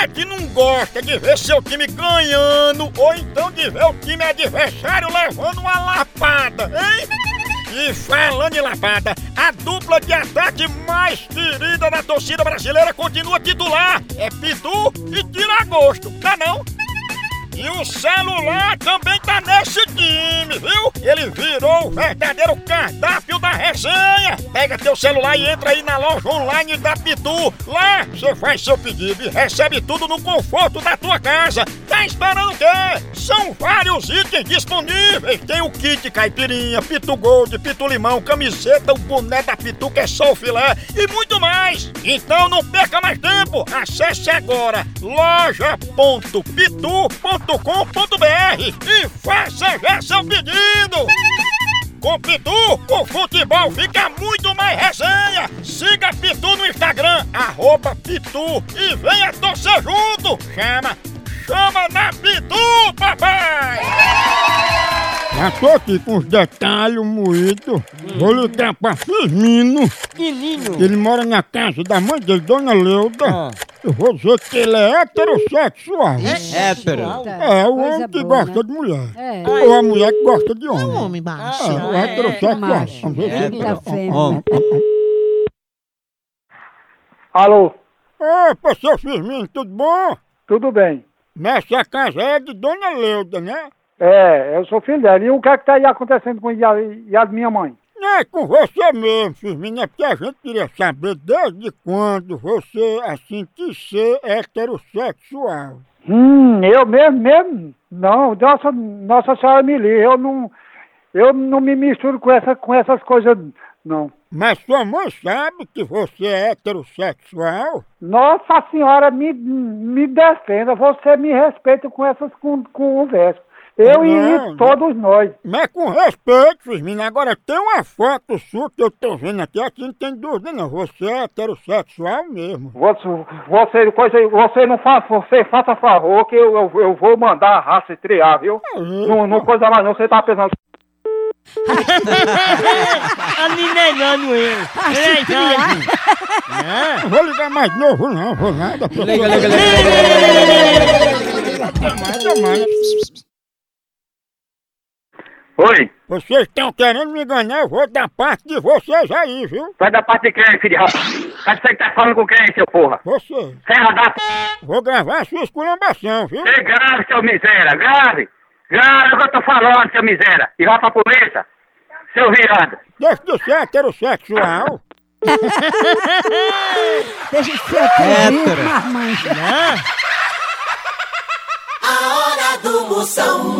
é que não gosta de ver seu time ganhando ou então de ver o time adversário levando uma lapada, hein? E falando em lapada, a dupla de ataque mais querida da torcida brasileira continua titular. É Pitu e Tiragosto, tá não? E o celular também tá nesse time, viu? Ele virou o verdadeiro cardápio da resenha. Pega teu celular e entra aí na loja online da Pitu. Lá você faz seu pedido e recebe tudo no conforto da tua casa. Tá esperando o quê? São vários itens disponíveis. Tem o kit caipirinha, Pitu Gold, Pitu Limão, camiseta, o boné da Pitu que é só o filé e muito mais. Então não perca mais tempo. Acesse agora loja.pitu.com pitu.com.br e faça já seu pedido! Com Pitu, o futebol fica muito mais resenha! Siga Pitu no Instagram, arroba Pitu e venha torcer junto! Chama! Chama na Pitu, papai! Já tô aqui com os detalhes moídos. Vou ligar pra Firmino. Menino. Ele mora na casa da mãe dele, Dona Leuda. Ah. Eu vou dizer que ele é heterossexual. Hétero. É, o Coisa homem que boa, gosta né? de mulher. É. Ou a mulher que gosta de homem. Homem baixo. É, o heterossexual. macho. Vamos ver se ele fêmea. Homem. Alô, Opa, seu Firmino, tudo bom? tudo bem? Nessa casa é de Dona Leuda, né? É, eu sou filho dela. E o que é que tá aí acontecendo com a, e a minha mãe? Não é com você mesmo, Firmino, é porque a gente queria saber desde quando você, assim, quis ser heterossexual. Hum, eu mesmo, mesmo? Não, nossa, nossa senhora me livre, eu não, eu não me misturo com, essa, com essas coisas, não. Mas sua mãe sabe que você é heterossexual? Nossa senhora me, me defenda, você me respeita com essas con- conversas. Eu Não, e todos nós. Mas com respeito, Firmino, agora tem uma foto sua que eu tô vendo aqui, aqui não tem dúvida não, você é heterossexual mesmo. Você, você, coisa, você não faz, você faça favor que eu, eu, eu vou mandar a raça triar, viu? Não, não coisa mais não, você tá pensando. A menina é engano ele. É vou ligar mais novo não, vou nada. Liga, liga, liga, Nada mais. Oi, Vocês estão querendo me enganar, eu vou dar parte de vocês aí, viu? sai da parte de quem, filho de rapaz? Sabe você que tá falando com quem, seu porra? Você. Serra da p... Vou gravar a sua esculambação, viu? Você grave, seu miséria, grave! Grave o que eu tô falando, seu miséria! E vai pra polícia, seu viado! Deixa de ser heterossexual. Deixa de ser Hétero. marmanjo. Não. A hora do Moção.